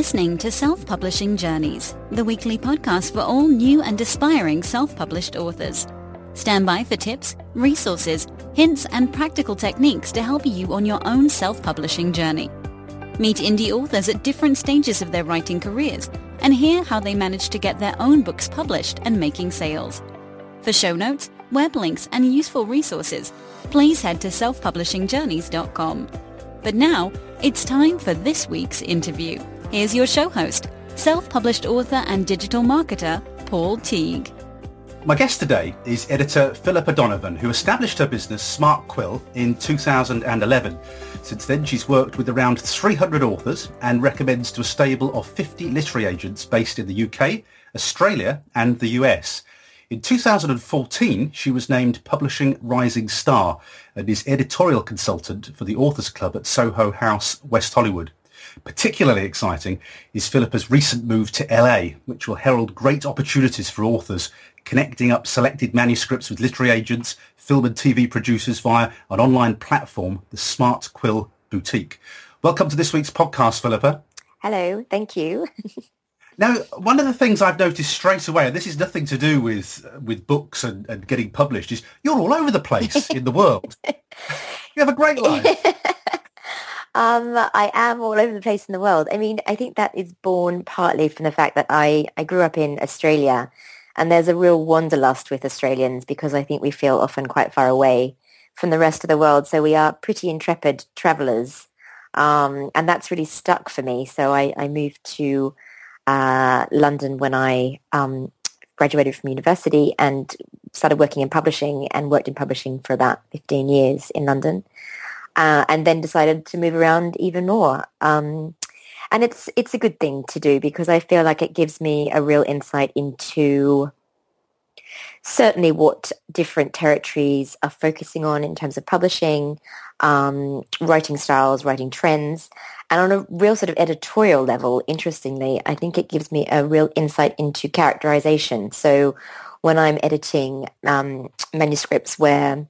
listening to Self-Publishing Journeys, the weekly podcast for all new and aspiring self-published authors. Stand by for tips, resources, hints and practical techniques to help you on your own self-publishing journey. Meet indie authors at different stages of their writing careers and hear how they managed to get their own books published and making sales. For show notes, web links and useful resources, please head to selfpublishingjourneys.com. But now, it's time for this week's interview. Here's your show host, self-published author and digital marketer, Paul Teague. My guest today is editor Philippa Donovan, who established her business Smart Quill in 2011. Since then, she's worked with around 300 authors and recommends to a stable of 50 literary agents based in the UK, Australia and the US. In 2014, she was named Publishing Rising Star and is editorial consultant for the Authors Club at Soho House, West Hollywood. Particularly exciting is Philippa's recent move to LA, which will herald great opportunities for authors, connecting up selected manuscripts with literary agents, film and TV producers via an online platform, the Smart Quill Boutique. Welcome to this week's podcast, Philippa. Hello, thank you. Now, one of the things I've noticed straight away, and this is nothing to do with with books and, and getting published, is you're all over the place in the world. You have a great life. Um, I am all over the place in the world. I mean, I think that is born partly from the fact that I, I grew up in Australia and there's a real wanderlust with Australians because I think we feel often quite far away from the rest of the world. So we are pretty intrepid travelers. Um, and that's really stuck for me. So I, I moved to uh, London when I um, graduated from university and started working in publishing and worked in publishing for about 15 years in London. Uh, and then decided to move around even more. Um, and it's it's a good thing to do because I feel like it gives me a real insight into certainly what different territories are focusing on in terms of publishing, um, writing styles, writing trends, and on a real sort of editorial level, interestingly, I think it gives me a real insight into characterization. So when I'm editing um, manuscripts where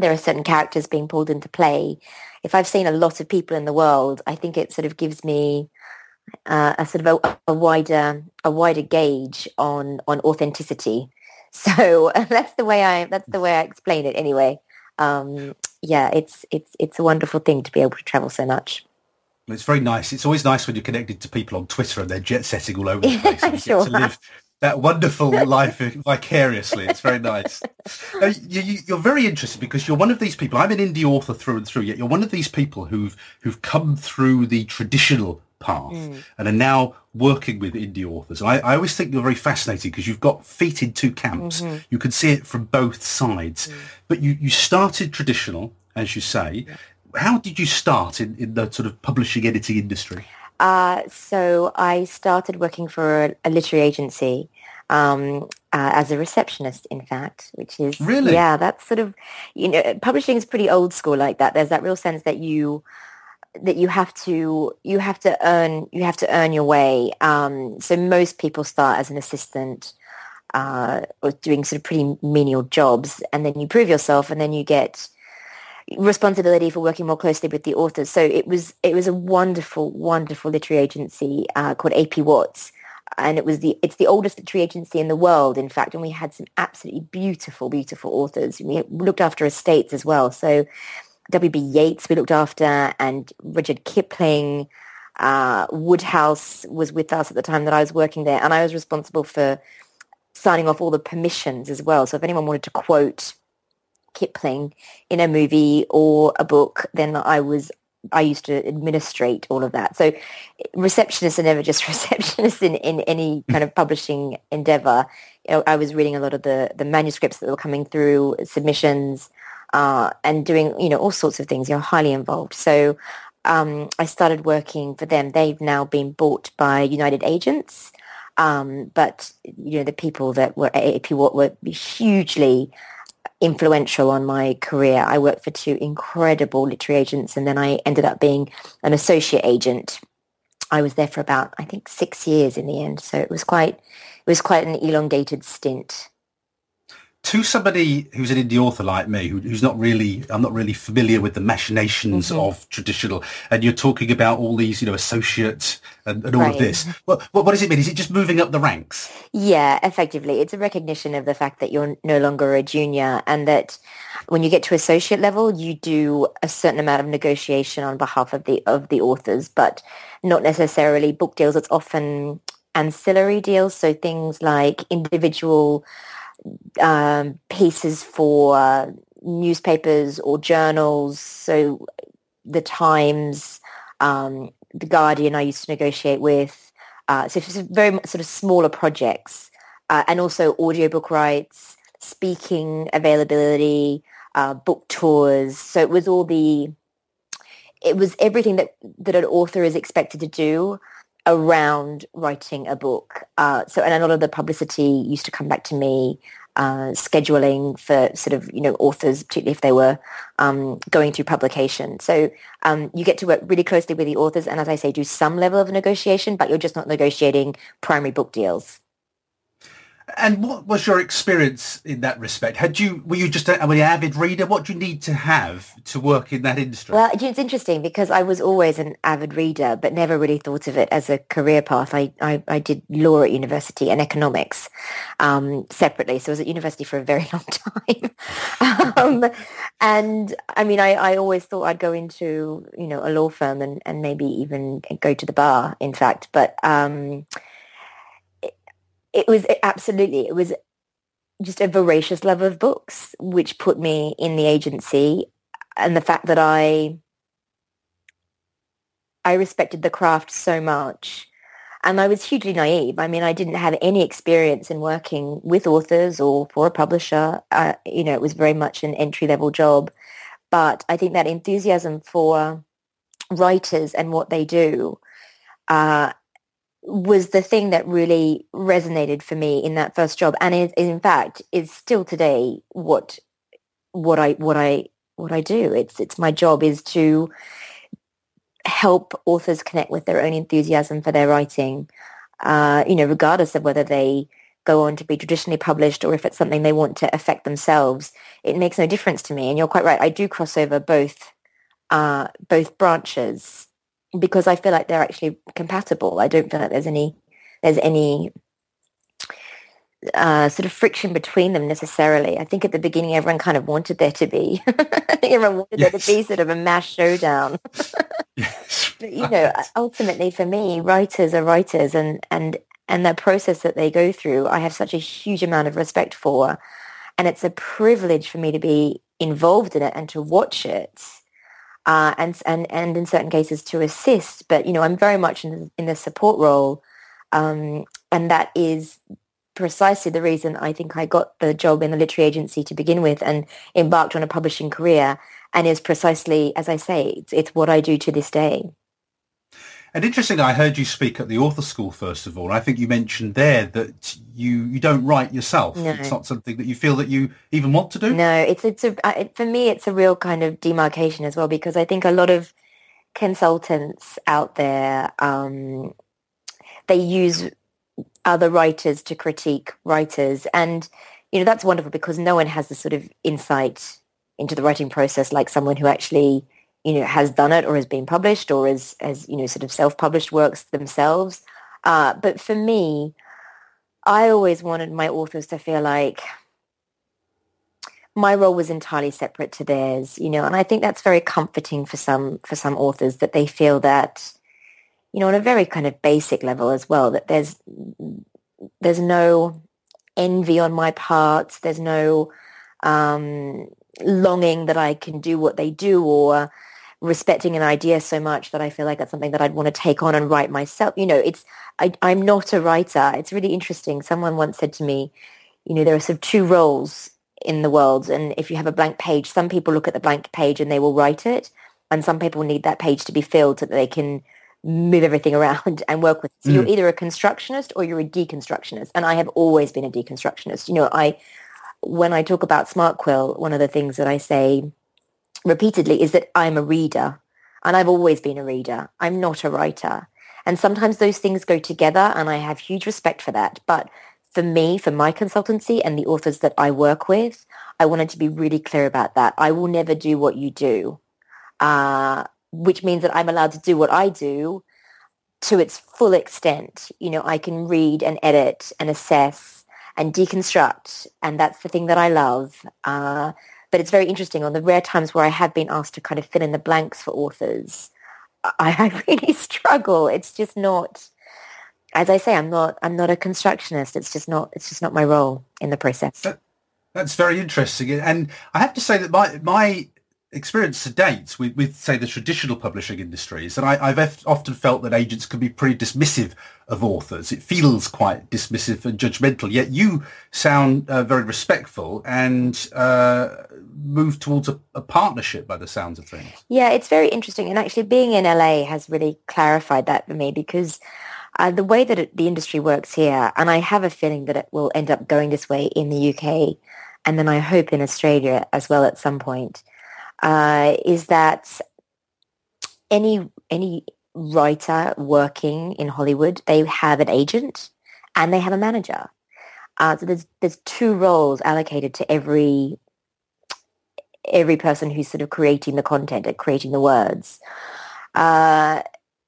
there are certain characters being pulled into play, if I've seen a lot of people in the world, I think it sort of gives me uh, a sort of a, a, wider a wider gauge on on authenticity. So that's the way I that's the way I explain it anyway. Um, yeah, it's it's it's a wonderful thing to be able to travel so much. It's very nice. It's always nice when you're connected to people on Twitter and they're jet setting all over the place. And you sure. get to live that wonderful life vicariously. It's very nice. Now, you, are very interesting because you're one of these people. I'm an indie author through and through. Yet you're one of these people who've who've come through the traditional path mm. and are now working with indie authors. I, I always think you're very fascinating because you've got feet in two camps. Mm-hmm. You can see it from both sides. Mm. But you, you started traditional, as you say, yeah how did you start in, in the sort of publishing editing industry? Uh, so I started working for a, a literary agency um, uh, as a receptionist, in fact, which is really yeah, that's sort of you know publishing is pretty old school like that. There's that real sense that you that you have to you have to earn you have to earn your way. Um, so most people start as an assistant uh, or doing sort of pretty menial jobs, and then you prove yourself, and then you get responsibility for working more closely with the authors. So it was it was a wonderful, wonderful literary agency uh, called AP Watts, and it was the it's the oldest literary agency in the world, in fact. And we had some absolutely beautiful, beautiful authors. We looked after estates as well. So W.B. Yeats we looked after, and Rudyard Kipling. Uh, Wodehouse was with us at the time that I was working there, and I was responsible for signing off all the permissions as well. So if anyone wanted to quote Kipling in a movie or a book, then I was I used to administrate all of that. So receptionists are never just receptionists in, in any kind of publishing endeavor. You know, I was reading a lot of the, the manuscripts that were coming through, submissions, uh, and doing, you know, all sorts of things. You're highly involved. So um, I started working for them. They've now been bought by United Agents. Um, but, you know, the people that were at AP were hugely influential on my career. I worked for two incredible literary agents and then I ended up being an associate agent. I was there for about, I think, six years in the end. So it was quite, it was quite an elongated stint. To somebody who's an indie author like me, who, who's not really, I'm not really familiar with the machinations mm-hmm. of traditional, and you're talking about all these, you know, associates and, and all right. of this. What, what, what does it mean? Is it just moving up the ranks? Yeah, effectively. It's a recognition of the fact that you're no longer a junior and that when you get to associate level, you do a certain amount of negotiation on behalf of the, of the authors, but not necessarily book deals. It's often ancillary deals. So things like individual um, pieces for newspapers or journals. So the Times, um, the Guardian, I used to negotiate with. Uh, so it's very sort of smaller projects, uh, and also audiobook rights, speaking availability, uh, book tours. So it was all the, it was everything that that an author is expected to do around writing a book. Uh, so, and a lot of the publicity used to come back to me, uh, scheduling for sort of, you know, authors, particularly if they were um, going through publication. So um, you get to work really closely with the authors and, as I say, do some level of negotiation, but you're just not negotiating primary book deals. And what was your experience in that respect? Had you were you just a, an avid reader? What do you need to have to work in that industry? Well, it's interesting because I was always an avid reader, but never really thought of it as a career path. I I, I did law at university and economics um, separately, so I was at university for a very long time. um, and I mean, I, I always thought I'd go into you know a law firm and, and maybe even go to the bar. In fact, but um, it was absolutely, it was just a voracious love of books, which put me in the agency and the fact that I, I respected the craft so much. And I was hugely naive. I mean, I didn't have any experience in working with authors or for a publisher. Uh, you know, it was very much an entry-level job. But I think that enthusiasm for writers and what they do uh, was the thing that really resonated for me in that first job and is, in fact is still today what what I what I what I do. It's it's my job is to help authors connect with their own enthusiasm for their writing uh, you know regardless of whether they go on to be traditionally published or if it's something they want to affect themselves. It makes no difference to me and you're quite right I do cross over both uh, both branches because I feel like they're actually compatible. I don't feel like there's any there's any uh, sort of friction between them necessarily. I think at the beginning everyone kind of wanted there to be. I think everyone wanted yes. there to be sort of a mass showdown. yes, but you know, ultimately for me, writers are writers, and and and the process that they go through, I have such a huge amount of respect for, and it's a privilege for me to be involved in it and to watch it uh, and, and, and in certain cases to assist. But, you know, I'm very much in, in the support role. Um, and that is precisely the reason I think I got the job in the literary agency to begin with and embarked on a publishing career and is precisely, as I say, it's, it's what I do to this day. And interestingly, I heard you speak at the author school first of all. I think you mentioned there that you you don't write yourself. No. It's not something that you feel that you even want to do. No, it's it's a it, for me it's a real kind of demarcation as well because I think a lot of consultants out there um, they use other writers to critique writers, and you know that's wonderful because no one has the sort of insight into the writing process like someone who actually you know, has done it or has been published or is, as, you know, sort of self-published works themselves. Uh, but for me, I always wanted my authors to feel like my role was entirely separate to theirs, you know, and I think that's very comforting for some for some authors that they feel that, you know, on a very kind of basic level as well, that there's there's no envy on my part, there's no um, longing that I can do what they do or respecting an idea so much that I feel like that's something that I'd want to take on and write myself. You know, it's I, I'm not a writer. It's really interesting. Someone once said to me, you know, there are sort of two roles in the world, and if you have a blank page, some people look at the blank page and they will write it, and some people need that page to be filled so that they can move everything around and work with. So mm. you're either a constructionist or you're a deconstructionist, and I have always been a deconstructionist. You know, I when I talk about Smart Quill, one of the things that I say repeatedly is that I'm a reader and I've always been a reader. I'm not a writer. And sometimes those things go together and I have huge respect for that. But for me, for my consultancy and the authors that I work with, I wanted to be really clear about that. I will never do what you do, uh, which means that I'm allowed to do what I do to its full extent. You know, I can read and edit and assess and deconstruct, and that's the thing that I love. Uh, but it's very interesting on the rare times where I have been asked to kind of fill in the blanks for authors. I, I really struggle. It's just not, as I say, I'm not, I'm not a constructionist. It's just not, it's just not my role in the process. That, that's very interesting. And I have to say that my, my experience to date with, with say the traditional publishing industry is that I, have often felt that agents can be pretty dismissive of authors. It feels quite dismissive and judgmental. Yet you sound uh, very respectful and uh, move towards a, a, partnership by the sounds of things. Yeah, it's very interesting, and actually being in LA has really clarified that for me because. Uh, the way that it, the industry works here, and I have a feeling that it will end up going this way in the UK, and then I hope in Australia as well at some point, uh, is that any any writer working in Hollywood, they have an agent and they have a manager. Uh, so there's there's two roles allocated to every every person who's sort of creating the content and creating the words. Uh,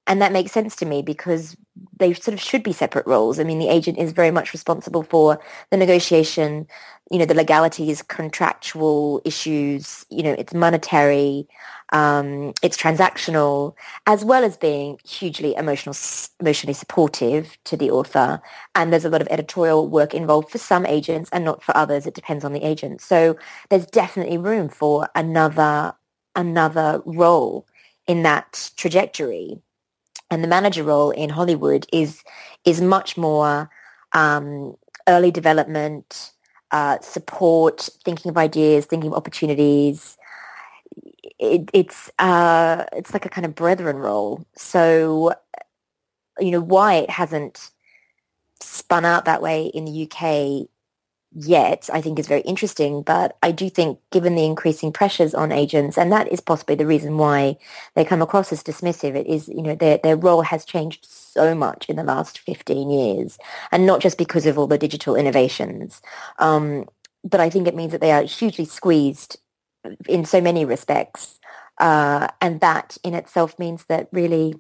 and that makes sense to me because they sort of should be separate roles. I mean, the agent is very much responsible for the negotiation, you know, the legalities, contractual issues, you know, it's monetary, um, it's transactional, as well as being hugely emotional, emotionally supportive to the author. And there's a lot of editorial work involved for some agents and not for others. It depends on the agent. So there's definitely room for another, another role in that trajectory and the manager role in Hollywood is is much more um, early development, uh, support, thinking of ideas, thinking of opportunities. It, it's uh, it's like a kind of brethren role. So, you know, why it hasn't spun out that way in the UK yet, I think is very interesting. But I do think given the increasing pressures on agents, and that is possibly the reason why they come across as dismissive, it is, you know, their, their role has changed so much in the last 15 years. And not just because of all the digital innovations. Um, but I think it means that they are hugely squeezed in so many respects. Uh, and that in itself means that really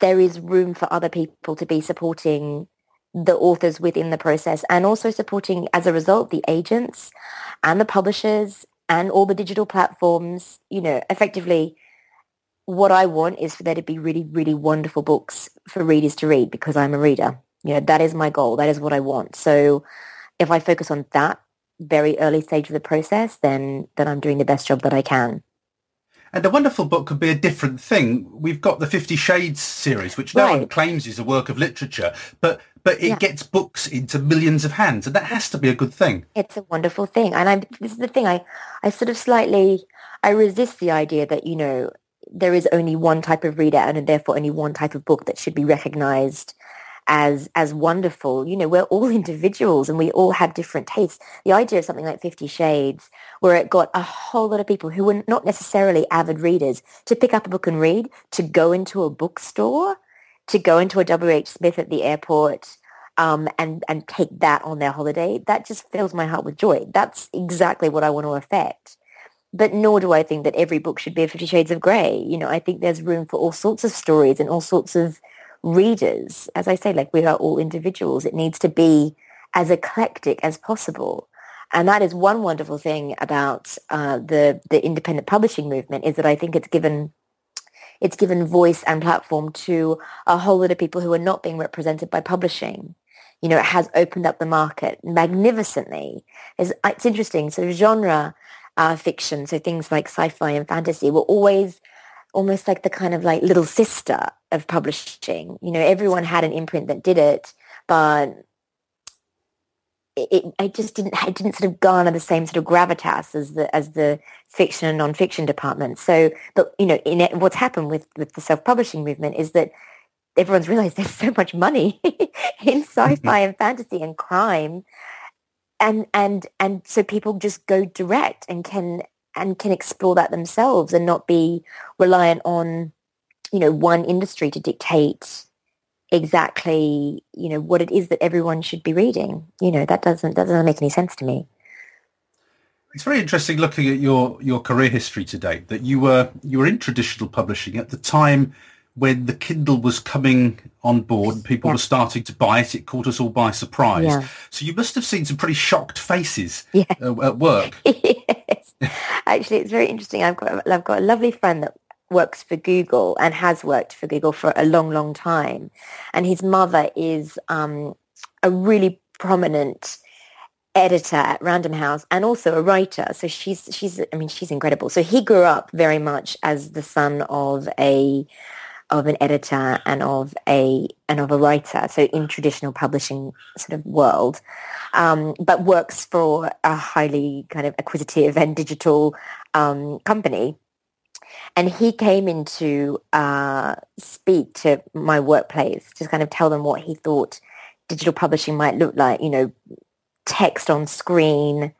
there is room for other people to be supporting the authors within the process and also supporting as a result the agents and the publishers and all the digital platforms. You know effectively what i want is for there to be really really wonderful books for readers to read because i'm a reader. You know that is my goal. That is what i want. So if i focus on that very early stage of the process then then i'm doing the best job that i can and a wonderful book could be a different thing. We've got the Fifty Shades series, which no right. one claims is a work of literature, but but it yeah. gets books into millions of hands, and that has to be a good thing. It's a wonderful thing, and I'm this is the thing. I I sort of slightly I resist the idea that you know there is only one type of reader and therefore only one type of book that should be recognized as as wonderful. You know, we're all individuals and we all have different tastes. The idea of something like Fifty Shades, where it got a whole lot of people who were not necessarily avid readers to pick up a book and read, to go into a bookstore, to go into a W.H. Smith at the airport, um, and and take that on their holiday, that just fills my heart with joy. That's exactly what I want to affect. But nor do I think that every book should be a Fifty Shades of Grey. You know, I think there's room for all sorts of stories and all sorts of readers. As I say, like we are all individuals. It needs to be as eclectic as possible. And that is one wonderful thing about uh, the the independent publishing movement is that I think it's given it's given voice and platform to a whole lot of people who are not being represented by publishing. You know, it has opened up the market magnificently. It's, it's interesting. So genre uh, fiction, so things like sci-fi and fantasy were always almost like the kind of like little sister of publishing. You know, everyone had an imprint that did it, but it, it, I just didn't, I didn't sort of garner the same sort of gravitas as the as the fiction and non-fiction department. So, but you know, in it, what's happened with with the self-publishing movement is that everyone's realized there's so much money in sci-fi mm-hmm. and fantasy and crime, and and and so people just go direct and can and can explore that themselves and not be reliant on, you know, one industry to dictate exactly, you know, what it is that everyone should be reading. You know, that doesn't that doesn't make any sense to me. It's very interesting looking at your, your career history to date that you were you were in traditional publishing at the time when the Kindle was coming on board and people yeah. were starting to buy it. It caught us all by surprise. Yeah. So you must have seen some pretty shocked faces yeah. uh, at work. yes. Actually, it's very interesting. I've got I've got a lovely friend that works for Google and has worked for Google for a long, long time, and his mother is um, a really prominent editor at Random House and also a writer. So she's she's I mean she's incredible. So he grew up very much as the son of a of an editor and of a and of a writer. So in traditional publishing sort of world, um, but works for a highly kind of acquisitive and digital um, company. And he came in to uh, speak to my workplace, to kind of tell them what he thought digital publishing might look like. You know, text on screen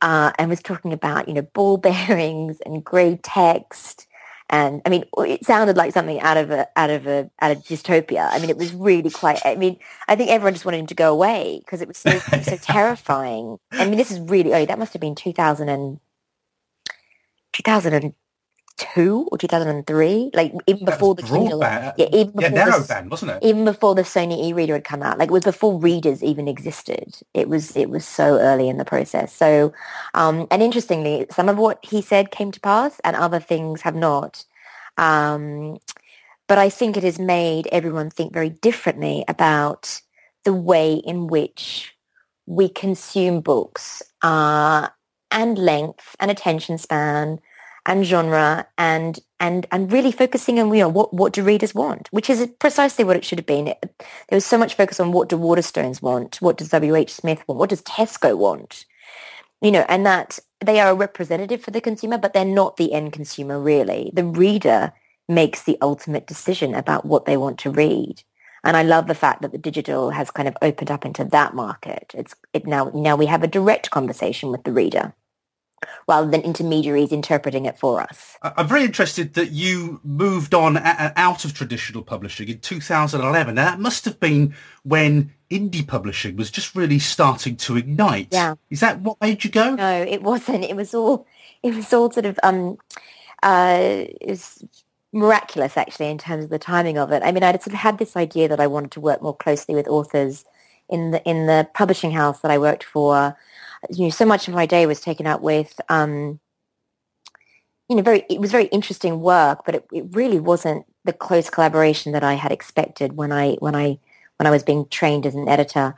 uh, and was talking about, you know, ball bearings and grey text. And I mean, it sounded like something out of a out of a out of dystopia. I mean, it was really quite. I mean, I think everyone just wanted him to go away because it was so, so terrifying. I mean, this is really. Oh, that must have been 2000 and 2000 and two or 2003 like even before the Kindle yeah even before yeah, narrow band wasn't it? even before the Sony e-reader had come out like it was before readers even existed. It was it was so early in the process. So um and interestingly some of what he said came to pass and other things have not. Um but I think it has made everyone think very differently about the way in which we consume books uh, and length and attention span and genre and and and really focusing on you know what what do readers want, which is precisely what it should have been. It, there was so much focus on what do Waterstones want, what does W. H. Smith want, what does Tesco want, you know, and that they are a representative for the consumer, but they're not the end consumer really. The reader makes the ultimate decision about what they want to read. And I love the fact that the digital has kind of opened up into that market. It's it now now we have a direct conversation with the reader rather than intermediaries interpreting it for us. I'm very interested that you moved on out of traditional publishing in 2011. Now, that must have been when indie publishing was just really starting to ignite. Yeah. Is that what made you go? No, it wasn't. It was all, it was all sort of, um, uh, it was miraculous actually in terms of the timing of it. I mean, I sort of had this idea that I wanted to work more closely with authors in the, in the publishing house that I worked for you know, so much of my day was taken up with, um, you know, very, it was very interesting work, but it, it really wasn't the close collaboration that I had expected when I, when I, when I was being trained as an editor.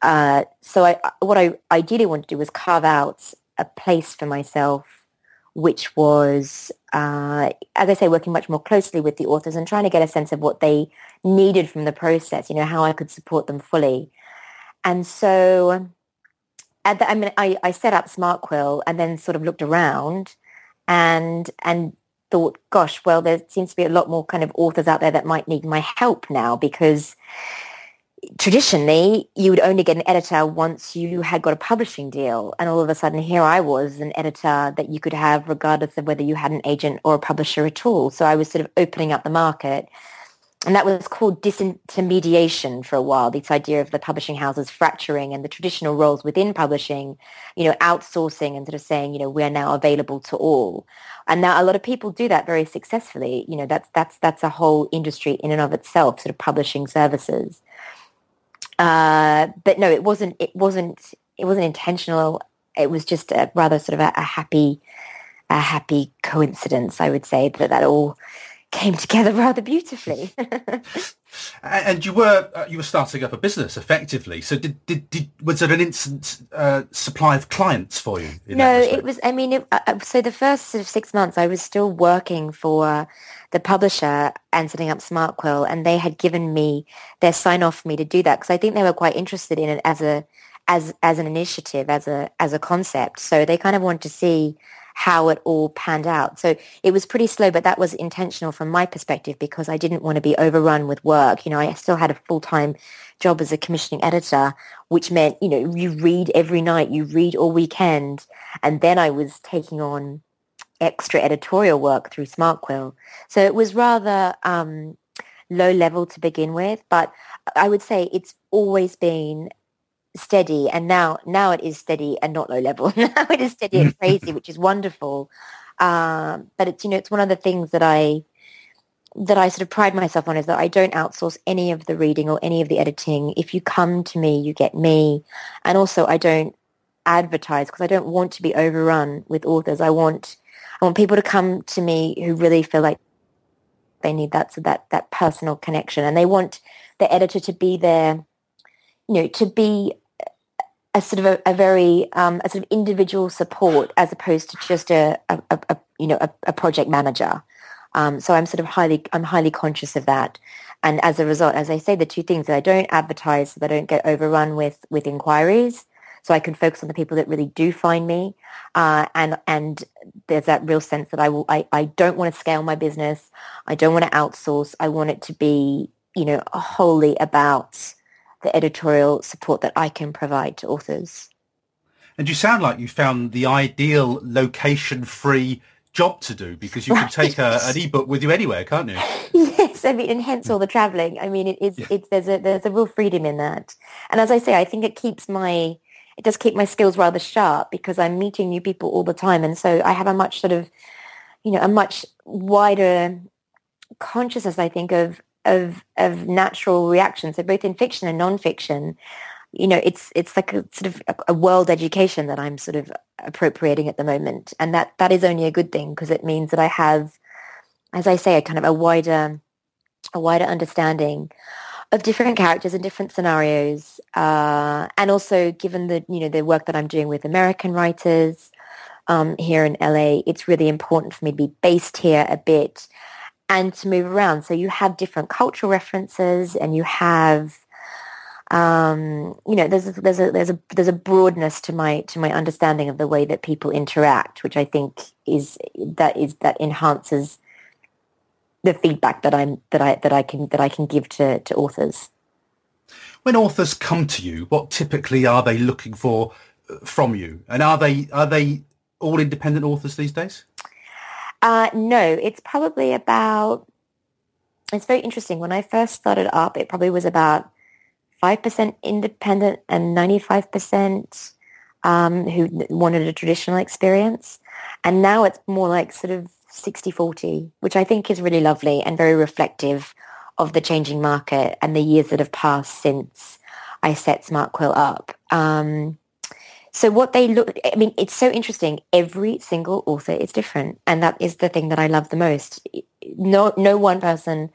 Uh, so I, what I ideally wanted to do was carve out a place for myself, which was, uh, as I say, working much more closely with the authors and trying to get a sense of what they needed from the process, you know, how I could support them fully. And so I mean, I, I set up SmartQuill and then sort of looked around and and thought, gosh, well, there seems to be a lot more kind of authors out there that might need my help now because traditionally you would only get an editor once you had got a publishing deal and all of a sudden here I was an editor that you could have regardless of whether you had an agent or a publisher at all. So I was sort of opening up the market and that was called disintermediation for a while, this idea of the publishing houses fracturing and the traditional roles within publishing, you know, outsourcing and sort of saying, you know, we're now available to all. And now a lot of people do that very successfully. You know, that's, that's, that's a whole industry in and of itself, sort of publishing services. Uh, but no, it wasn't, it wasn't, it wasn't intentional. It was just a rather sort of a, a happy, a happy coincidence, I would say, that that all came together rather beautifully. and you were uh, you were starting up a business effectively. So did did, did was there an instant uh, supply of clients for you? no, it was. I mean, it, uh, uh, so the first sort of six months, I was still working for the publisher and setting up SmartQuill, and they had given me their sign off for me to do that because I think they were quite interested in it as a as as an initiative, as a as a concept. So they kind of wanted to see how it all panned out. So it was pretty slow, but that was intentional from my perspective because I didn't want to be overrun with work. You know, I still had a full-time job as a commissioning editor, which meant, you know, you read every night, you read all weekend. And then I was taking on extra editorial work through SmartQuill. So it was rather, um, low level to begin with, but I would say it's always been steady and now now it is steady and not low level. Now it is steady and crazy which is wonderful. Um, but it's you know it's one of the things that i that i sort of pride myself on is that i don't outsource any of the reading or any of the editing. If you come to me you get me. And also i don't advertise because i don't want to be overrun with authors. I want i want people to come to me who really feel like they need that so that that personal connection. And they want the editor to be there you know to be a sort of a, a very um, a sort of individual support as opposed to just a, a, a you know a, project manager. Um, so I'm sort of highly I'm highly conscious of that, and as a result, as I say, the two things that I don't advertise so that I don't get overrun with with inquiries, so I can focus on the people that really do find me, uh, and and there's that real sense that I will I, I don't want to scale my business, I don't want to outsource, I want it to be you know wholly about the editorial support that I can provide to authors. And you sound like you found the ideal location-free job to do because you right. can take a, an ebook with you anywhere, can't you? Yes, I mean, and hence all the traveling. I mean, it is yeah. it's there's a there's a real freedom in that, and as I say, I think it keeps my it does keep my skills rather sharp because I'm meeting new people all the time, and so I have a much sort of you know a much wider consciousness, I think, of of of natural reactions. So both in fiction and nonfiction, you know, it's it's like a sort of a, a, world education that I'm sort of appropriating at the moment, and that that is only a good thing because it means that I have, as I say, a kind of a wider a wider understanding of different characters and different scenarios, uh, and also given the you know the work that I'm doing with American writers um, here in LA, it's really important for me to be based here a bit and to move around. So you have different cultural references and you have um, you know, there's a, there's a there's a there's a broadness to my to my understanding of the way that people interact, which I think is that is that enhances the feedback that I'm that I that I can that I can give to to authors. When authors come to you, what typically are they looking for uh, from you, and are they are they all independent authors these days? Uh, no, it's probably about, it's very interesting. When I first started up, it probably was about 5% independent and 95% um, who wanted a traditional experience. And now it's more like sort of 60-40, which I think is really lovely and very reflective of the changing market and the years that have passed since I set Smart Quill up. Um, so what they look, I mean, it's so interesting. Every single author is different. And that is the thing that I love the most. No, no one person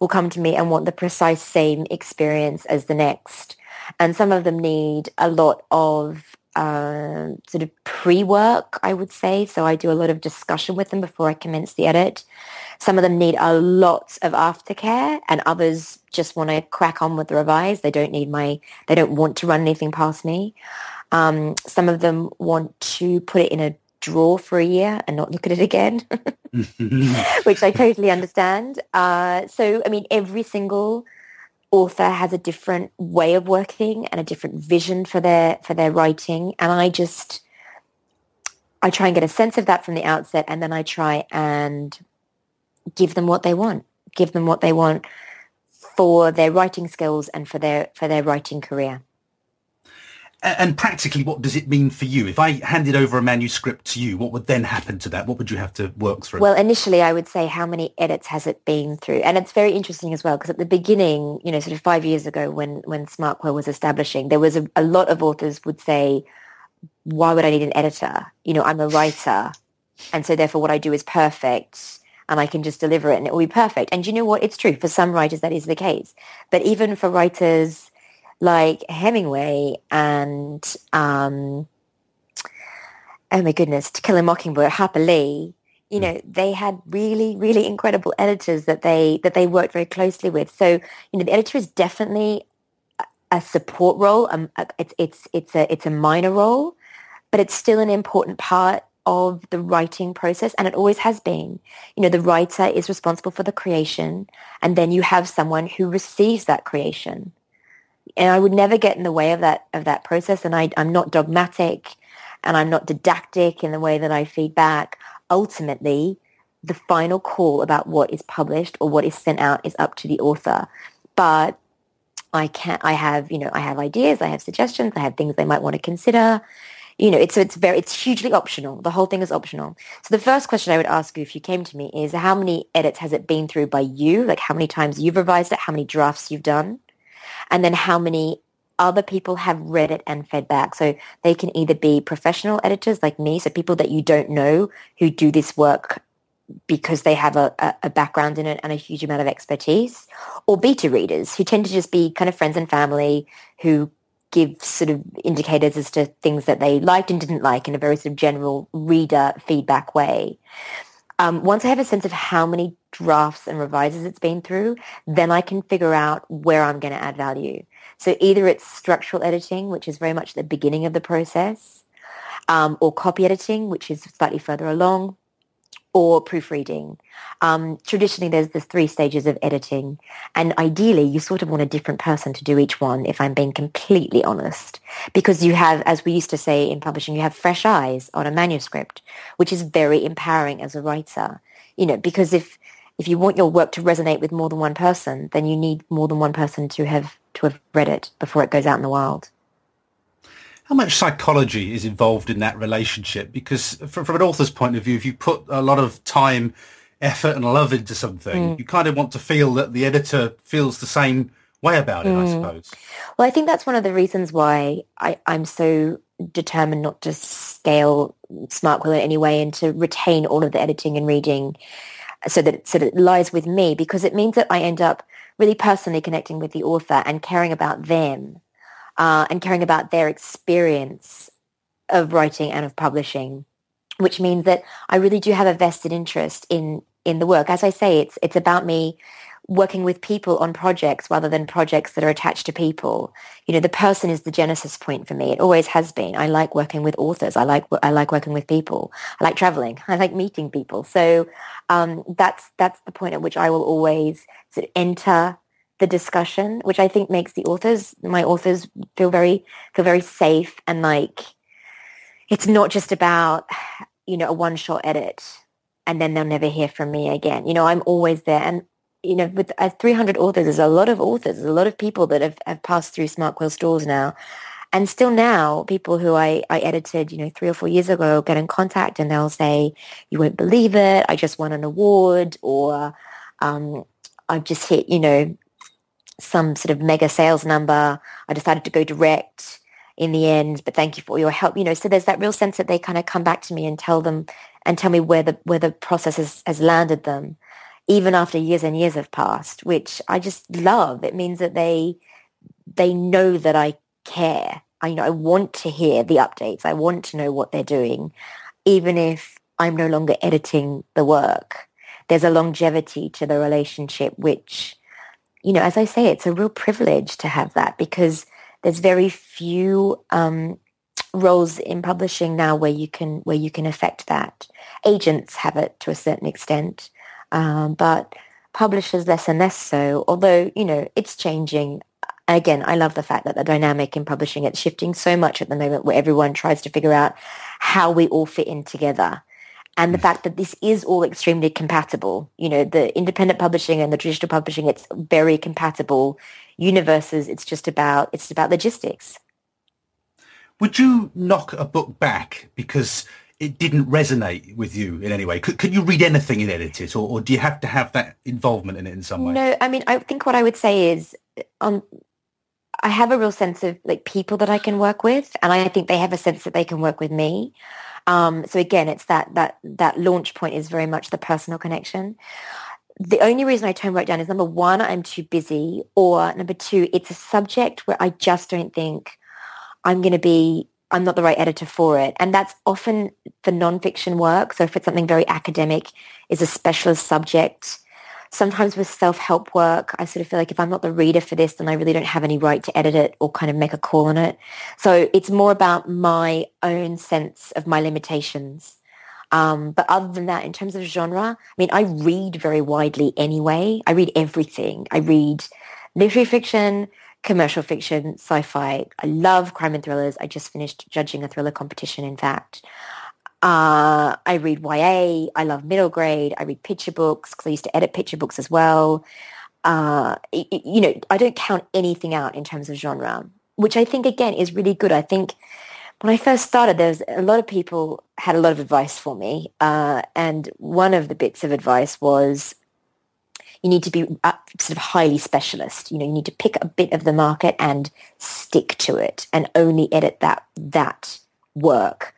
will come to me and want the precise same experience as the next. And some of them need a lot of uh, sort of pre-work, I would say. So I do a lot of discussion with them before I commence the edit. Some of them need a lot of aftercare and others just want to crack on with the revise. They don't need my, they don't want to run anything past me. Um, some of them want to put it in a drawer for a year and not look at it again, which I totally understand. Uh, so, I mean, every single author has a different way of working and a different vision for their for their writing, and I just I try and get a sense of that from the outset, and then I try and give them what they want, give them what they want for their writing skills and for their for their writing career. And practically, what does it mean for you? If I handed over a manuscript to you, what would then happen to that? What would you have to work through? Well, initially, I would say how many edits has it been through? And it's very interesting as well, because at the beginning, you know, sort of five years ago when, when SmartQuill was establishing, there was a, a lot of authors would say, why would I need an editor? You know, I'm a writer. And so therefore what I do is perfect and I can just deliver it and it will be perfect. And you know what? It's true. For some writers, that is the case. But even for writers like Hemingway and um, oh my goodness, To Kill a Mockingbird, Harper Lee, you know, they had really, really incredible editors that they that they worked very closely with. So, you know, the editor is definitely a support role. Um, it's it's it's a it's a minor role, but it's still an important part of the writing process and it always has been. You know, the writer is responsible for the creation and then you have someone who receives that creation and I would never get in the way of that of that process. And I, I'm not dogmatic, and I'm not didactic in the way that I feed back. Ultimately, the final call about what is published or what is sent out is up to the author. But I can I have, you know, I have ideas, I have suggestions, I have things they might want to consider. You know, it's it's very it's hugely optional. The whole thing is optional. So the first question I would ask you if you came to me is how many edits has it been through by you? Like how many times you've revised it, how many drafts you've done? And then how many other people have read it and fed back. So they can either be professional editors like me, so people that you don't know who do this work because they have a, a, background in it and a huge amount of expertise, or beta readers who tend to just be kind of friends and family who give sort of indicators as to things that they liked and didn't like in a very sort of general reader feedback way. Um, once I have a sense of how many drafts and revises it's been through, then I can figure out where I'm going to add value. So either it's structural editing, which is very much the beginning of the process, um, or copy editing, which is slightly further along, or proofreading. Um, traditionally, there's the three stages of editing, and ideally, you sort of want a different person to do each one. If I'm being completely honest, because you have, as we used to say in publishing, you have fresh eyes on a manuscript, which is very empowering as a writer. You know, because if if you want your work to resonate with more than one person, then you need more than one person to have to have read it before it goes out in the wild. How much psychology is involved in that relationship? Because from, from an author's point of view, if you put a lot of time, effort and love into something, mm. you kind of want to feel that the editor feels the same way about it, mm. I suppose. Well, I think that's one of the reasons why I, I'm so determined not to scale SmartQuill in any way and to retain all of the editing and reading so that, so that it lies with me because it means that I end up really personally connecting with the author and caring about them uh, and caring about their experience of writing and of publishing, which means that I really do have a vested interest in in the work. As I say, it's it's about me working with people on projects rather than projects that are attached to people. You know, the person is the genesis point for me. It always has been. I like working with authors. I like I like working with people. I like traveling. I like meeting people. So um, that's that's the point at which I will always sort of enter the discussion, which I think makes the authors, my authors, feel very feel very safe and like it's not just about you know a one shot edit and then they'll never hear from me again. You know, I'm always there, and you know, with uh, 300 authors, there's a lot of authors, a lot of people that have, have passed through SmartQuill stores now. And still now, people who I, I edited, you know, three or four years ago get in contact and they'll say, you won't believe it, I just won an award, or um, I've just hit, you know, some sort of mega sales number. I decided to go direct in the end, but thank you for your help. You know, so there's that real sense that they kind of come back to me and tell them and tell me where the where the process has, has landed them, even after years and years have passed, which I just love. It means that they they know that I care. I you know I want to hear the updates. I want to know what they're doing, even if I'm no longer editing the work. There's a longevity to the relationship which you know, as I say, it's a real privilege to have that because there's very few um, roles in publishing now where you can where you can affect that. Agents have it to a certain extent, um, but publishers less and less so. Although you know it's changing. Again, I love the fact that the dynamic in publishing it's shifting so much at the moment, where everyone tries to figure out how we all fit in together and the fact that this is all extremely compatible. You know, the independent publishing and the traditional publishing, it's very compatible universes. It's just about it's about logistics. Would you knock a book back because it didn't resonate with you in any way? Could, could you read anything in edit or, or do you have to have that involvement in it in some way? No, I mean, I think what I would say is um, I have a real sense of like people that I can work with, and I think they have a sense that they can work with me. Um, so again, it's that that that launch point is very much the personal connection. The only reason I tone work down is number one, I'm too busy, or number two, it's a subject where I just don't think I'm going to be I'm not the right editor for it. And that's often for nonfiction work. So if it's something very academic, is a specialist subject, sometimes with self-help work, I sort of feel like if I'm not the reader for this, then I really don't have any right to edit it or kind of make a call on it. So it's more about my own sense of my limitations. Um, but other than that, in terms of genre, I mean, I read very widely anyway. I read everything. I read literary fiction, commercial fiction, sci-fi. I love crime and thrillers. I just finished judging a thriller competition, in fact. Uh, I read YA. I love middle grade. I read picture books because I used to edit picture books as well. Uh, you know, I don't count anything out in terms of genre, which I think again is really good. I think when I first started, there was a lot of people had a lot of advice for me, uh, and one of the bits of advice was you need to be uh, sort of highly specialist. You know, you need to pick a bit of the market and stick to it, and only edit that that work.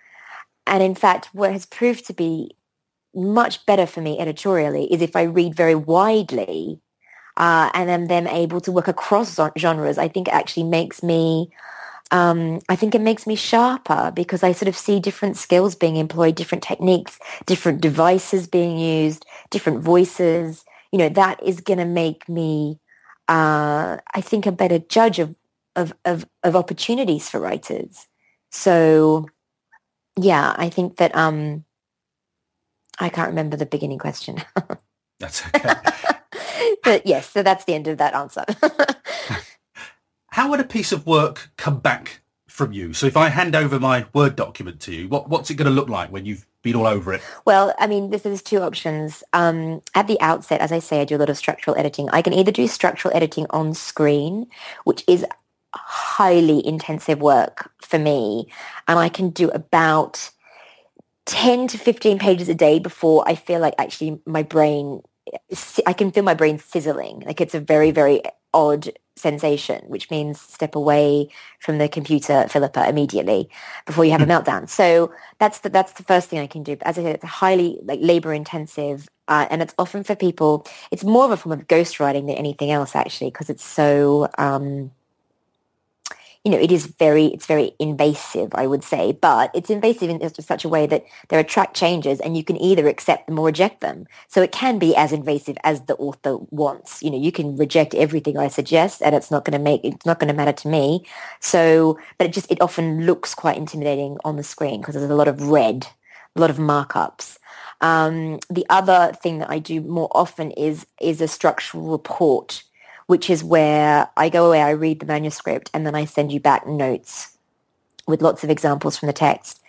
And in fact, what has proved to be much better for me editorially is if I read very widely uh, and am then able to work across genres. I think it actually makes me um, I think it makes me sharper because I sort of see different skills being employed, different techniques, different devices being used, different voices. You know, that is going to make me, uh, I think, a better judge of, of, of, of, opportunities for writers. So, yeah, I think that um, I can't remember the beginning question. that's okay. but yes, so that's the end of that answer how would a piece of work come back from you? So if I hand over my Word document to you, what, what's it going to look like when you've been all over it? Well, I mean, this is two options. Um, at the outset, as I say, I do a lot of structural editing. I can either do structural editing on screen, which is highly intensive work for me, and I can do about 10 to 15 pages a day before I feel like actually my brain, I can feel my brain sizzling. Like it's a very, very odd sensation, which means step away from the computer, Philippa, immediately before you have a hmm. meltdown. So that's the, that's the first thing I can do. But as I said, it's highly like labor intensive. Uh, and it's often for people, it's more of a form of ghostwriting than anything else actually, because it's so, um, you know, it is very, it's very invasive, I would say, but it's invasive in such a way that there are track changes and you can either accept them or reject them. So it can be as invasive as the author wants. You know, you can reject everything I suggest and it's not going to make, it's not going to matter to me. So, but it just, it often looks quite intimidating on the screen because there's a lot of red, a lot of markups. Um, the other thing that I do more often is, is a structural report which is where I go away, I read the manuscript, and then I send you back notes with lots of examples from the text.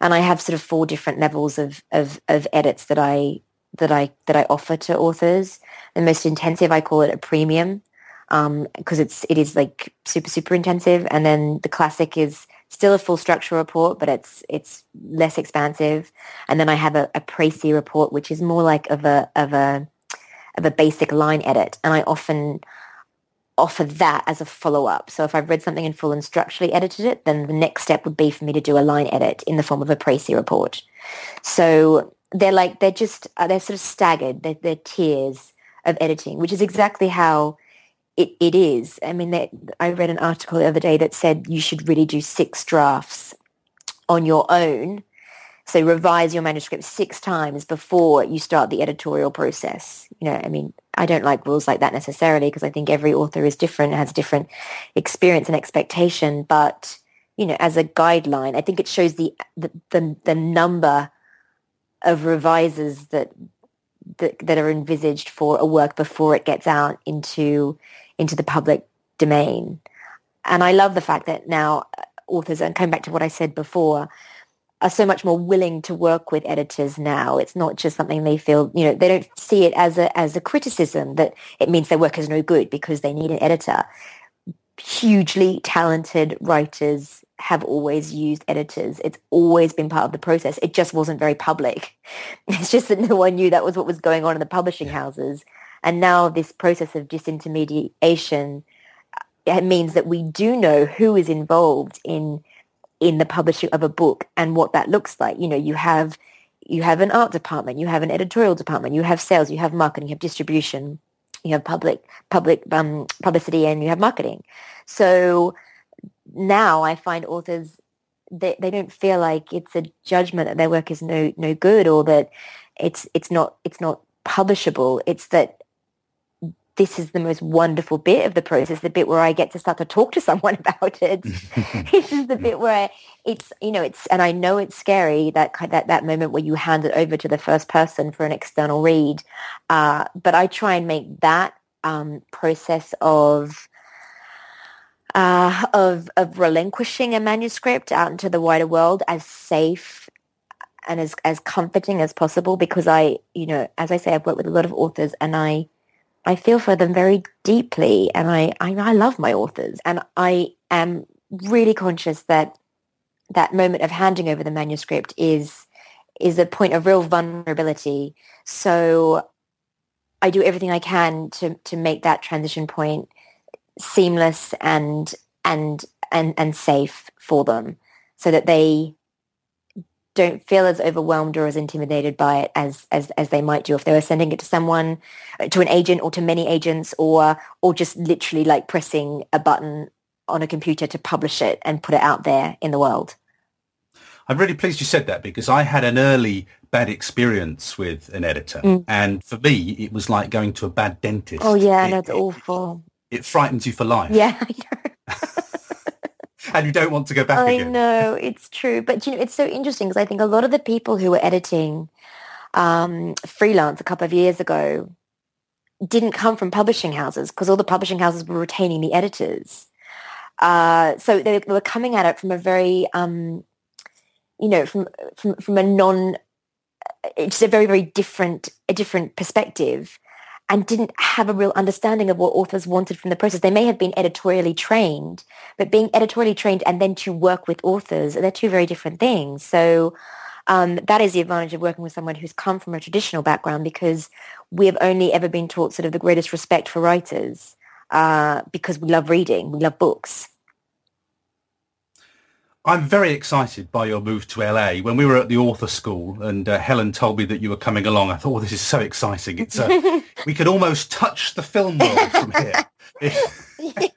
And I have sort of four different levels of, of, of edits that I that I that I offer to authors. The most intensive, I call it a premium, because um, it's it is like super super intensive. And then the classic is still a full structure report, but it's it's less expansive. And then I have a, a précis report, which is more like of a of a of a basic line edit. And I often offer that as a follow-up. So if I've read something in full and structurally edited it, then the next step would be for me to do a line edit in the form of a précis report. So they're like, they're just, uh, they're sort of staggered. They're, they're tiers of editing, which is exactly how it, it is. I mean, they, I read an article the other day that said you should really do six drafts on your own. So revise your manuscript six times before you start the editorial process. You know, I mean, I don't like rules like that necessarily because I think every author is different, has different experience and expectation. But you know, as a guideline, I think it shows the the the, the number of revises that, that that are envisaged for a work before it gets out into into the public domain. And I love the fact that now uh, authors, and coming back to what I said before, are so much more willing to work with editors now. It's not just something they feel, you know, they don't see it as a as a criticism that it means their work is no good because they need an editor. Hugely talented writers have always used editors. It's always been part of the process. It just wasn't very public. It's just that no one knew that was what was going on in the publishing houses. And now this process of disintermediation uh, it means that we do know who is involved in in the publishing of a book and what that looks like. You know, you have you have an art department, you have an editorial department, you have sales, you have marketing, you have distribution, you have public public um, publicity, and you have marketing. So now I find authors they, they don't feel like it's a judgment that their work is no no good or that it's it's not it's not publishable. It's that this is the most wonderful bit of the process, the bit where I get to start to talk to someone about it. this is the bit where it's, you know, it's, and I know it's scary, that, that, that moment where you hand it over to the first person for an external read. Uh, but I try and make that um, process of, uh, of, of relinquishing a manuscript out into the wider world as safe and as as comforting as possible because I, you know, as I say, I've worked with a lot of authors and I I feel for them very deeply and I, I, I love my authors and I am really conscious that that moment of handing over the manuscript is is a point of real vulnerability. So I do everything I can to to make that transition point seamless and and and and safe for them so that they don't feel as overwhelmed or as intimidated by it as, as, as they might do if they were sending it to someone, uh, to an agent or to many agents or, or just literally like pressing a button on a computer to publish it and put it out there in the world. I'm really pleased you said that because I had an early bad experience with an editor. Mm. And for me, it was like going to a bad dentist. Oh, yeah, it, that's it, awful. It, it frightens you for life. Yeah, and you don't want to go back I again. know, it's true. But, you know, it's so interesting because I think a lot of the people who were editing um, freelance a couple of years ago didn't come from publishing houses because all the publishing houses were retaining the editors. Uh, so they were coming at it from a very, um, you know, from, from, from a non, it's a very, very different, a different perspective and didn't have a real understanding of what authors wanted from the process. They may have been editorially trained, but being editorially trained and then to work with authors, they're two very different things. So um, that is the advantage of working with someone who's come from a traditional background because we have only ever been taught sort of the greatest respect for writers uh, because we love reading, we love books. I'm very excited by your move to LA. When we were at the author school and uh, Helen told me that you were coming along, I thought, oh, this is so exciting. It's uh, we could almost touch the film world from here. it,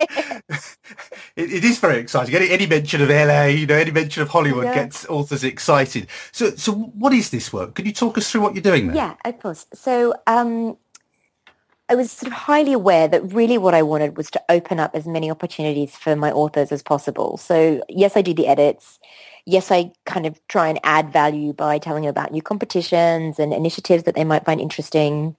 it is very exciting. Any, any, mention of LA, you know, any mention of Hollywood yeah. gets authors excited. So, so what is this work? Can you talk us through what you're doing there? Yeah, of course. So, um, I was sort of highly aware that really what I wanted was to open up as many opportunities for my authors as possible. So yes, I do the edits. Yes, I kind of try and add value by telling them about new competitions and initiatives that they might find interesting,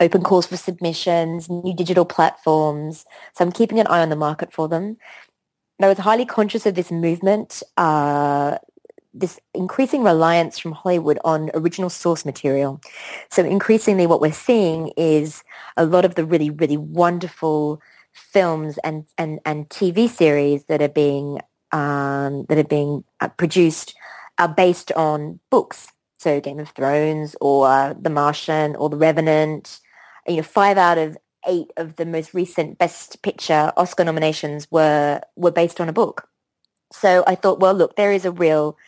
open calls for submissions, new digital platforms. So I'm keeping an eye on the market for them. And I was highly conscious of this movement uh, this increasing reliance from Hollywood on original source material. So increasingly what we're seeing is a lot of the really, really wonderful films and, and, and TV series that are being um, that are being uh, produced are based on books. So Game of Thrones or The Martian or The Revenant. You know, five out of eight of the most recent Best Picture Oscar nominations were were based on a book. So I thought, well, look, there is a real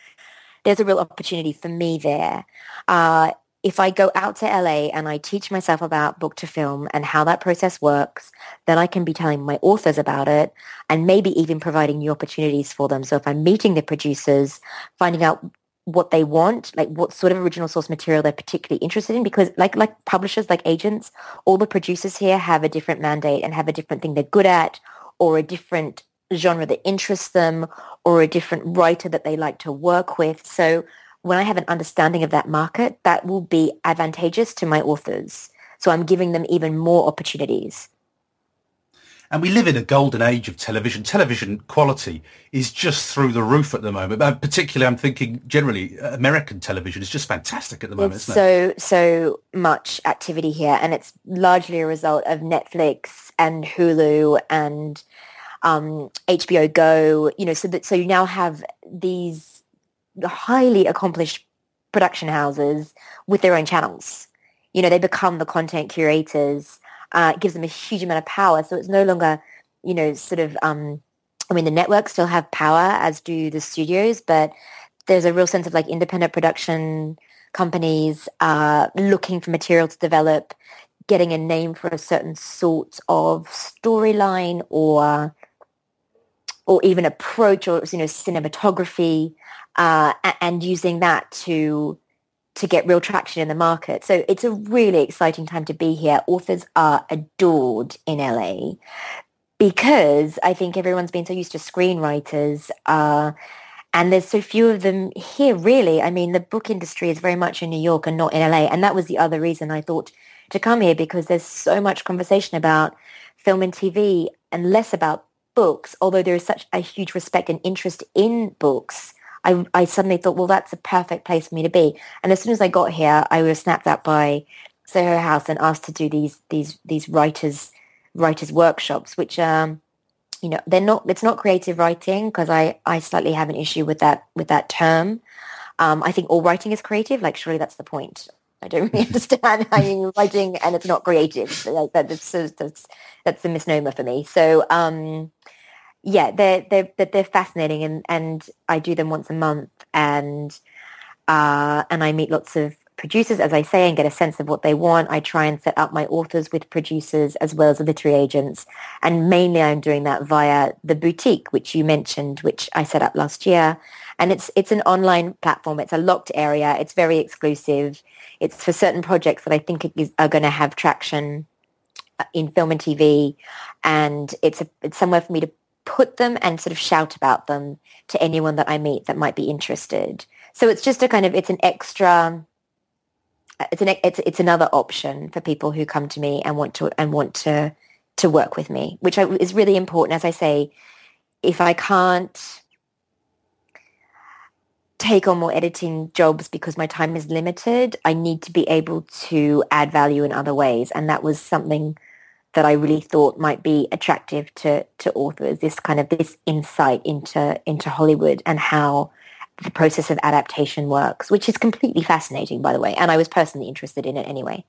there's a real opportunity for me there. Uh, if I go out to LA and I teach myself about book to film and how that process works, then I can be telling my authors about it and maybe even providing new opportunities for them. So if I'm meeting the producers, finding out what they want, like what sort of original source material they're particularly interested in, because like like publishers, like agents, all the producers here have a different mandate and have a different thing they're good at or a different genre that interests them or a different writer that they like to work with. So when I have an understanding of that market, that will be advantageous to my authors. So I'm giving them even more opportunities. And we live in a golden age of television. Television quality is just through the roof at the moment. But particularly, I'm thinking generally uh, American television is just fantastic at the moment. so so much activity here, and it's largely a result of Netflix and Hulu and um, HBO Go, you know, so that so you now have these highly accomplished production houses with their own channels. You know, they become the content curators. Uh, it gives them a huge amount of power. So it's no longer, you know, sort of. Um, I mean, the networks still have power, as do the studios, but there's a real sense of like independent production companies uh, looking for material to develop, getting a name for a certain sort of storyline or or even approach or you know cinematography uh, and using that to to get real traction in the market. So it's a really exciting time to be here. Authors are adored in LA because I think everyone's been so used to screenwriters. Uh, and there's so few of them here, really. I mean, the book industry is very much in New York and not in LA. And that was the other reason I thought to come here because there's so much conversation about film and TV and less about books, although there is such a huge respect and interest in books, I, I suddenly thought, well, that's a perfect place for me to be. And as soon as I got here, I was snapped up by Soho House and asked to do these these these writers writers workshops, which um, you know, they're not. It's not creative writing because I I slightly have an issue with that with that term. Um, I think all writing is creative. Like, surely that's the point. I don't really understand how you're writing and it's not creative. Like that, that's, that's that's the misnomer for me. So um, yeah, they're they're they're fascinating, and and I do them once a month, and uh, and I meet lots of producers, as I say, and get a sense of what they want. I try and set up my authors with producers as well as literary agents. And mainly I'm doing that via the boutique, which you mentioned, which I set up last year. And it's, it's an online platform. It's a locked area. It's very exclusive. It's for certain projects that I think is, are going to have traction uh, in film and TV. And it's, a, it's somewhere for me to put them and sort of shout about them to anyone that I meet that might be interested. So it's just a kind of, it's an extra it's an it's it's another option for people who come to me and want to and want to to work with me, which is really important. As I say, if I can't take on more editing jobs because my time is limited, I need to be able to add value in other ways, and that was something that I really thought might be attractive to to authors. This kind of this insight into into Hollywood and how the process of adaptation works, which is completely fascinating, by the way. And I was personally interested in it anyway.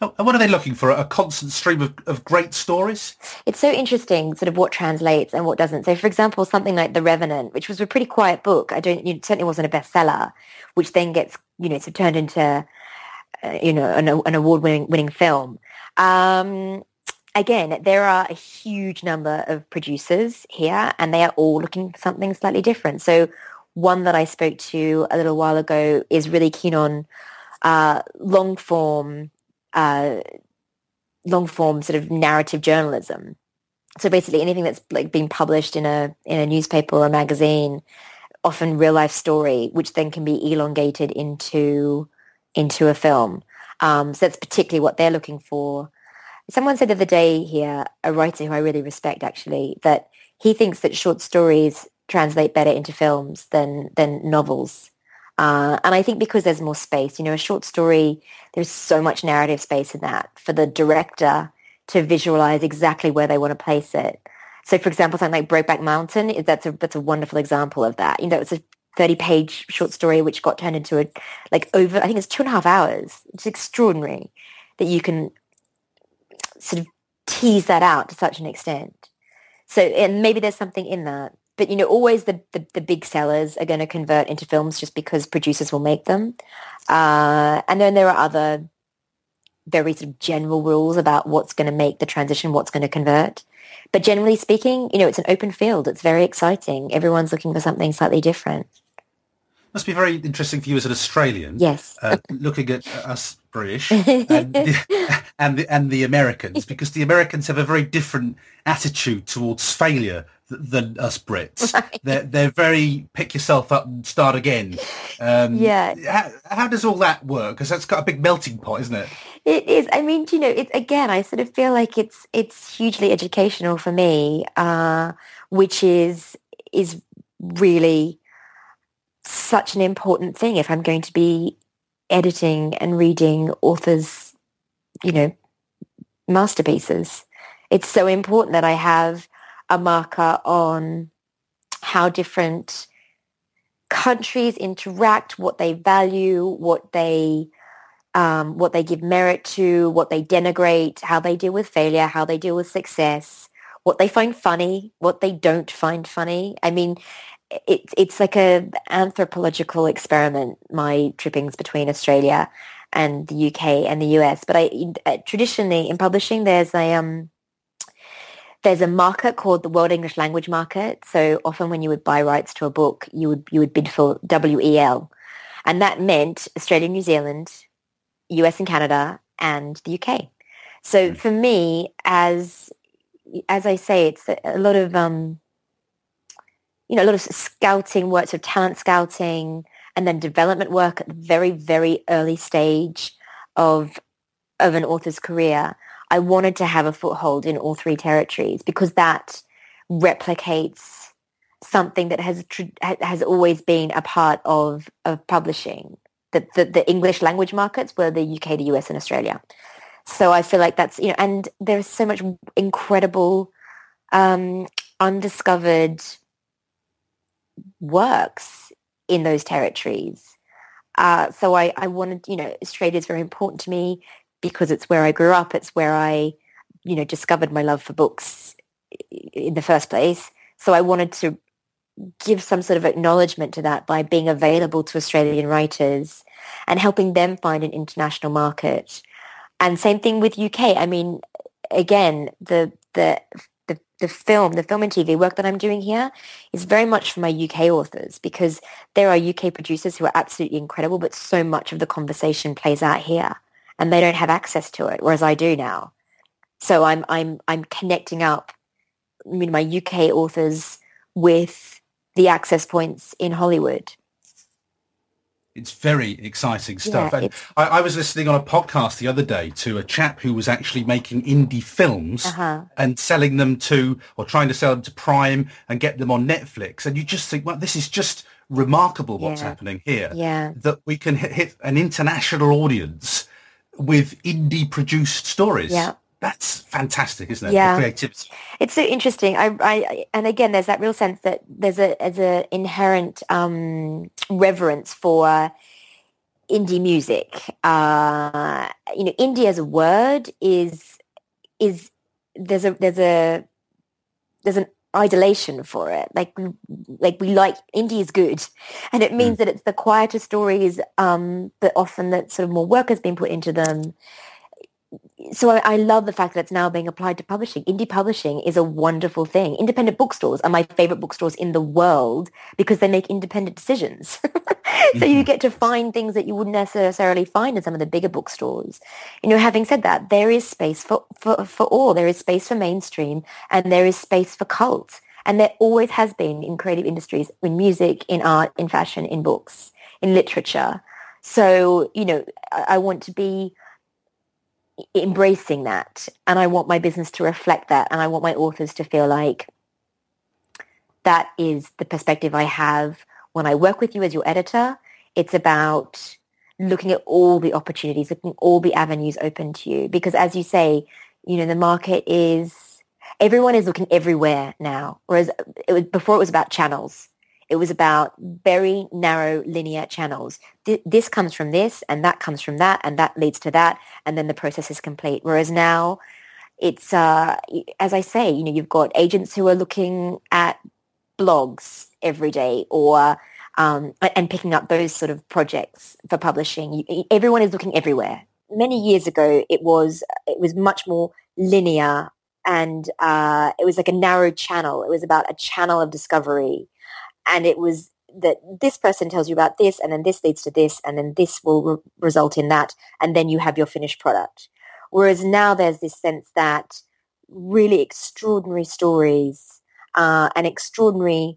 And what are they looking for? A constant stream of, of great stories? It's so interesting, sort of what translates and what doesn't. So, for example, something like The Revenant, which was a pretty quiet book. I don't, it certainly wasn't a bestseller, which then gets, you know, sort of turned into, uh, you know, an, an award-winning winning film. Um, again, there are a huge number of producers here, and they are all looking for something slightly different. So one that I spoke to a little while ago is really keen on uh, long form, uh, long form sort of narrative journalism. So basically, anything that's like being published in a in a newspaper or a magazine, often real life story, which then can be elongated into into a film. Um, so that's particularly what they're looking for. Someone said the other day here, a writer who I really respect actually, that he thinks that short stories translate better into films than than novels. Uh, and I think because there's more space, you know, a short story, there's so much narrative space in that for the director to visualize exactly where they want to place it. So, for example, something like Brokeback Mountain, that's a that's a wonderful example of that. You know, it's a 30 page short story which got turned into a like over I think it's two and a half hours. It's extraordinary that you can sort of tease that out to such an extent. So, and maybe there's something in that but you know, always the, the, the big sellers are going to convert into films just because producers will make them. Uh, and then there are other very sort of general rules about what's going to make the transition, what's going to convert. But generally speaking, you know, it's an open field. It's very exciting. Everyone's looking for something slightly different. Must be very interesting for you as an Australian. Yes. Uh, looking at us British and the, and the, and the Americans, because the Americans have a very different attitude towards failure than us Brits. Right. They're they're very pick yourself up and start again. Um, yeah. How, how, does all that work? Because that's got a big melting pot, isn't it? It is. I mean, you know, it's again. I sort of feel like it's it's hugely educational for me, uh, which is is really such an important thing if I'm going to be editing and reading authors, you know, masterpieces. It's so important that I have a marker on how different countries interact, what they value, what they um, what they give merit to, what they denigrate, how they deal with failure, how they deal with success, what they find funny, what they don't find funny. I mean, it's it's like a anthropological experiment. My trippings between Australia and the UK and the US, but I uh, traditionally in publishing there's a um there's a market called the World English Language Market. So often when you would buy rights to a book, you would you would bid for WEL, and that meant Australia, New Zealand, US and Canada, and the UK. So hmm. for me, as as I say, it's a, lot of um, you know a lot of scouting work, so talent scouting, and then development work at the very very early stage of of an author's career I wanted to have a foothold in all three territories because that replicates something that has has always been a part of of publishing. The, the, the English language markets were the UK, the US, and Australia. So I feel like that's you know, and there's so much incredible um, undiscovered works in those territories. Uh, so I, I wanted, you know, Australia is very important to me because it's where I grew up. It's where I, you know, discovered my love for books in the first place. So I wanted to give some sort of acknowledgement to that by being available to Australian writers and helping them find an international market. And same thing with UK. I mean, again, the the the, the film, the film and TV work that I'm doing here is very much for my UK authors because there are UK producers who are absolutely incredible, but so much of the conversation plays out here and they don't have access to it, whereas I do now. So I'm I'm I'm connecting up I mean, my UK authors with the access points in Hollywood. It's very exciting stuff. Yeah, and I, I, was listening on a podcast the other day to a chap who was actually making indie films uh-huh. and selling them to, or trying to sell them to Prime and get them on Netflix. And you just think, well, this is just remarkable what's yeah. happening here. Yeah. That we can hit, hit an international audience with indie produced stories. Yeah. That's fantastic, isn't it? Yeah. Creativity. It's so interesting. I, I, and again, there's that real sense that there's a, there's an inherent um, reverence for indie music. Uh, you know, indie as a word is, is, there's a, there's a, there's an idolation for it. Like, like we like indie is good, and it means mm. that it's the quieter stories, um, but often that sort of more work has been put into them so I, I, love the fact that it's now being applied to publishing. Indie publishing is a wonderful thing. Independent bookstores are my favorite bookstores in the world because they make independent decisions. so mm-hmm. you get to find things that you wouldn't necessarily find in some of the bigger bookstores. You know, having said that, there is space for, for, for all. There is space for mainstream and there is space for cult. And there always has been in creative industries, in music, in art, in fashion, in books, in literature. So, you know, I, I want to be embracing that and I want my business to reflect that and I want my authors to feel like that is the perspective I have when I work with you as your editor. It's about looking at all the opportunities, looking at all the avenues open to you. Because as you say, you know, the market is, everyone is looking everywhere now. Whereas it was, before it was about channels. It was about very narrow linear channels. Th- this comes from this and that comes from that and that leads to that and then the process is complete. Whereas now it's, uh, as I say, you know, you've got agents who are looking at blogs every day or um, and picking up those sort of projects for publishing. Everyone is looking everywhere. Many years ago, it was it was much more linear and uh, it was like a narrow channel. It was about a channel of discovery and it was that this person tells you about this and then this leads to this and then this will re- result in that and then you have your finished product whereas now there's this sense that really extraordinary stories uh, and extraordinary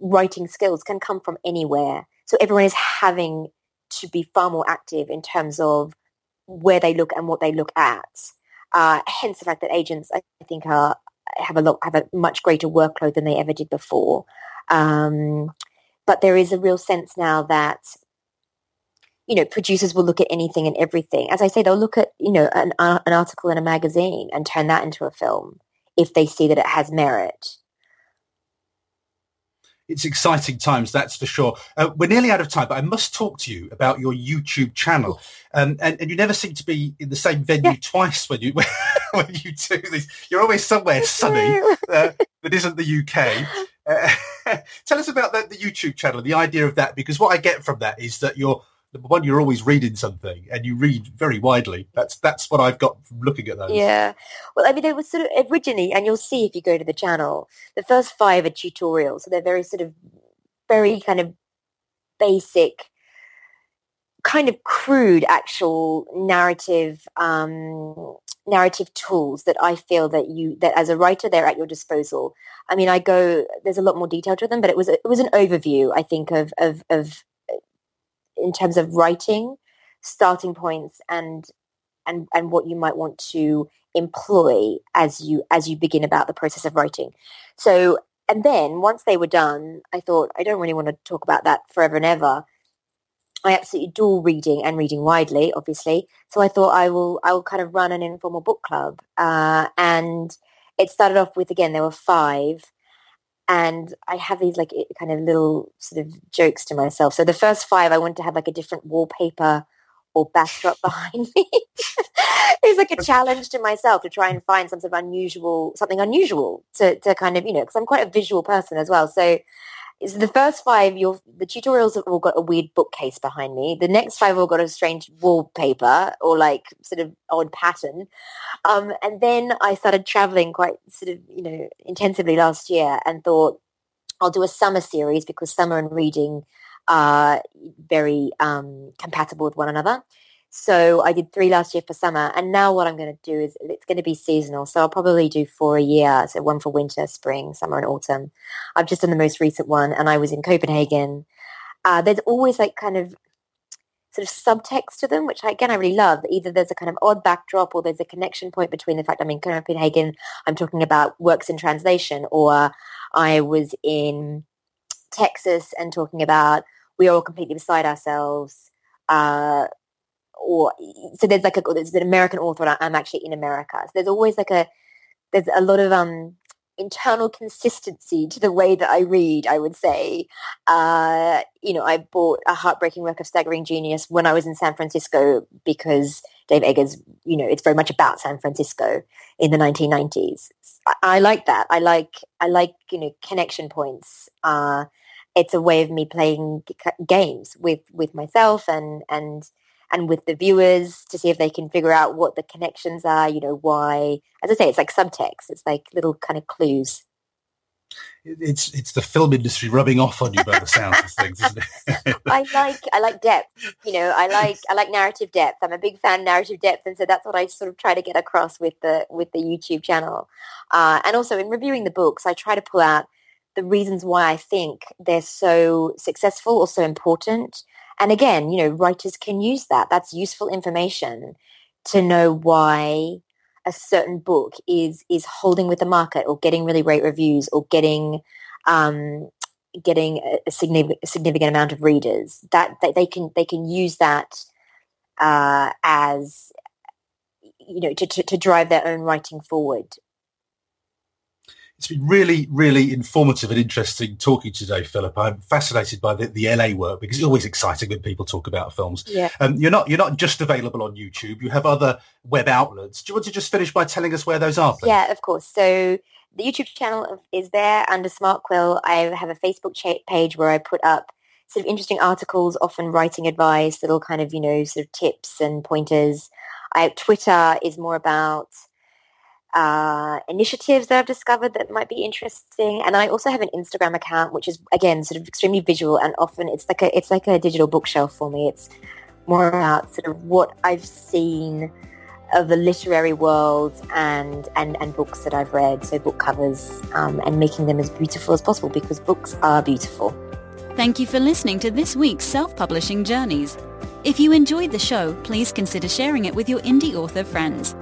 writing skills can come from anywhere so everyone is having to be far more active in terms of where they look and what they look at uh, hence the fact that agents i think are have a lot have a much greater workload than they ever did before um, but there is a real sense now that you know, producers will look at anything and everything. As I say, they'll look at, you know, an, uh, an article in a magazine and turn that into a film if they see that it has merit. It's exciting times, that's for sure. Uh, we're nearly out of time, but I must talk to you about your YouTube channel. Um, and, and, you never seem to be in the same venue yeah. twice when you when you do this. You're always somewhere sunny uh, that isn't the UK. Uh, tell us about the, the, YouTube channel, the idea of that, because what I get from that is that you're one, you're always reading something, and you read very widely. That's that's what I've got from looking at those. Yeah, well, I mean, it was sort of originally, and you'll see if you go to the channel, the first five are tutorials, so they're very sort of very kind of basic kind of crude actual narrative um, narrative tools that I feel that you that as a writer they're at your disposal. I mean, I go there's a lot more detail to them, but it was it was an overview I think of of of in terms of writing starting points and and and what you might want to employ as you as you begin about the process of writing. So and then once they were done, I thought, I don't really want to talk about that forever and ever. I absolutely adore reading and reading widely, obviously. So I thought I will, I will kind of run an informal book club. Uh, and it started off with, again, there were five. And I have these like kind of little sort of jokes to myself. So the first five, I wanted to have like a different wallpaper or backdrop behind me. it was like a challenge to myself to try and find some sort of unusual, something unusual to, to kind of, you know, because I'm quite a visual person as well. So the first five, your the tutorials have all got a weird bookcase behind me. The next five all got a strange wallpaper or like sort of odd pattern. Um, and then I started traveling quite sort of, you know, intensively last year and thought I'll do a summer series because summer and reading are very um, compatible with one another. So I did three last year for summer, and now what I'm going to do is it's going to be seasonal. So I'll probably do four a year. So one for winter, spring, summer, and autumn. I've just done the most recent one, and I was in Copenhagen. Uh, there's always like kind of sort of subtext to them, which I, again I really love. Either there's a kind of odd backdrop, or there's a connection point between the fact I'm in Copenhagen, I'm talking about works in translation, or I was in Texas and talking about we are all completely beside ourselves. Uh, or so there's like a there's an American author. I'm actually in America. So there's always like a there's a lot of um internal consistency to the way that I read. I would say, uh, you know, I bought a heartbreaking work of staggering genius when I was in San Francisco because Dave Eggers, you know, it's very much about San Francisco in the 1990s. I, I like that. I like I like you know connection points. Uh, it's a way of me playing g- games with with myself and and and with the viewers to see if they can figure out what the connections are, you know, why, as I say, it's like subtext. It's like little kind of clues. It's it's the film industry rubbing off on you by the sounds of things, isn't it? I like I like depth. You know, I like I like narrative depth. I'm a big fan of narrative depth, and so that's what I sort of try to get across with the with the YouTube channel. Uh, and also in reviewing the books, I try to pull out the reasons why I think they're so successful or so important and again, you know, writers can use that. That's useful information to know why a certain book is is holding with the market or getting really great reviews or getting um, getting a, significant, significant amount of readers. That, that they can they can use that uh, as you know to, to, to drive their own writing forward it's been really, really informative and interesting talking today, Philippa. I'm fascinated by the, the LA work because it's always exciting when people talk about films. Yeah. Um, you're not you're not just available on YouTube. You have other web outlets. Do you want to just finish by telling us where those are? Please? Yeah, of course. So the YouTube channel is there under Smart Quill. I have a Facebook cha- page where I put up sort of interesting articles, often writing advice, little kind of you know sort of tips and pointers. I Twitter is more about uh, initiatives that I've discovered that might be interesting. And I also have an Instagram account, which is again sort of extremely visual, and often it's like a it's like a digital bookshelf for me. It's more about sort of what I've seen of the literary world and and and books that I've read. So book covers um, and making them as beautiful as possible because books are beautiful. Thank you for listening to this week's self-publishing journeys. If you enjoyed the show, please consider sharing it with your indie author friends.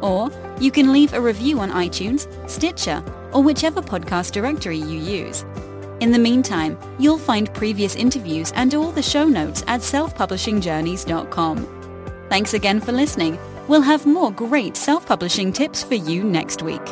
Or you can leave a review on iTunes, Stitcher, or whichever podcast directory you use. In the meantime, you'll find previous interviews and all the show notes at selfpublishingjourneys.com. Thanks again for listening. We'll have more great self-publishing tips for you next week.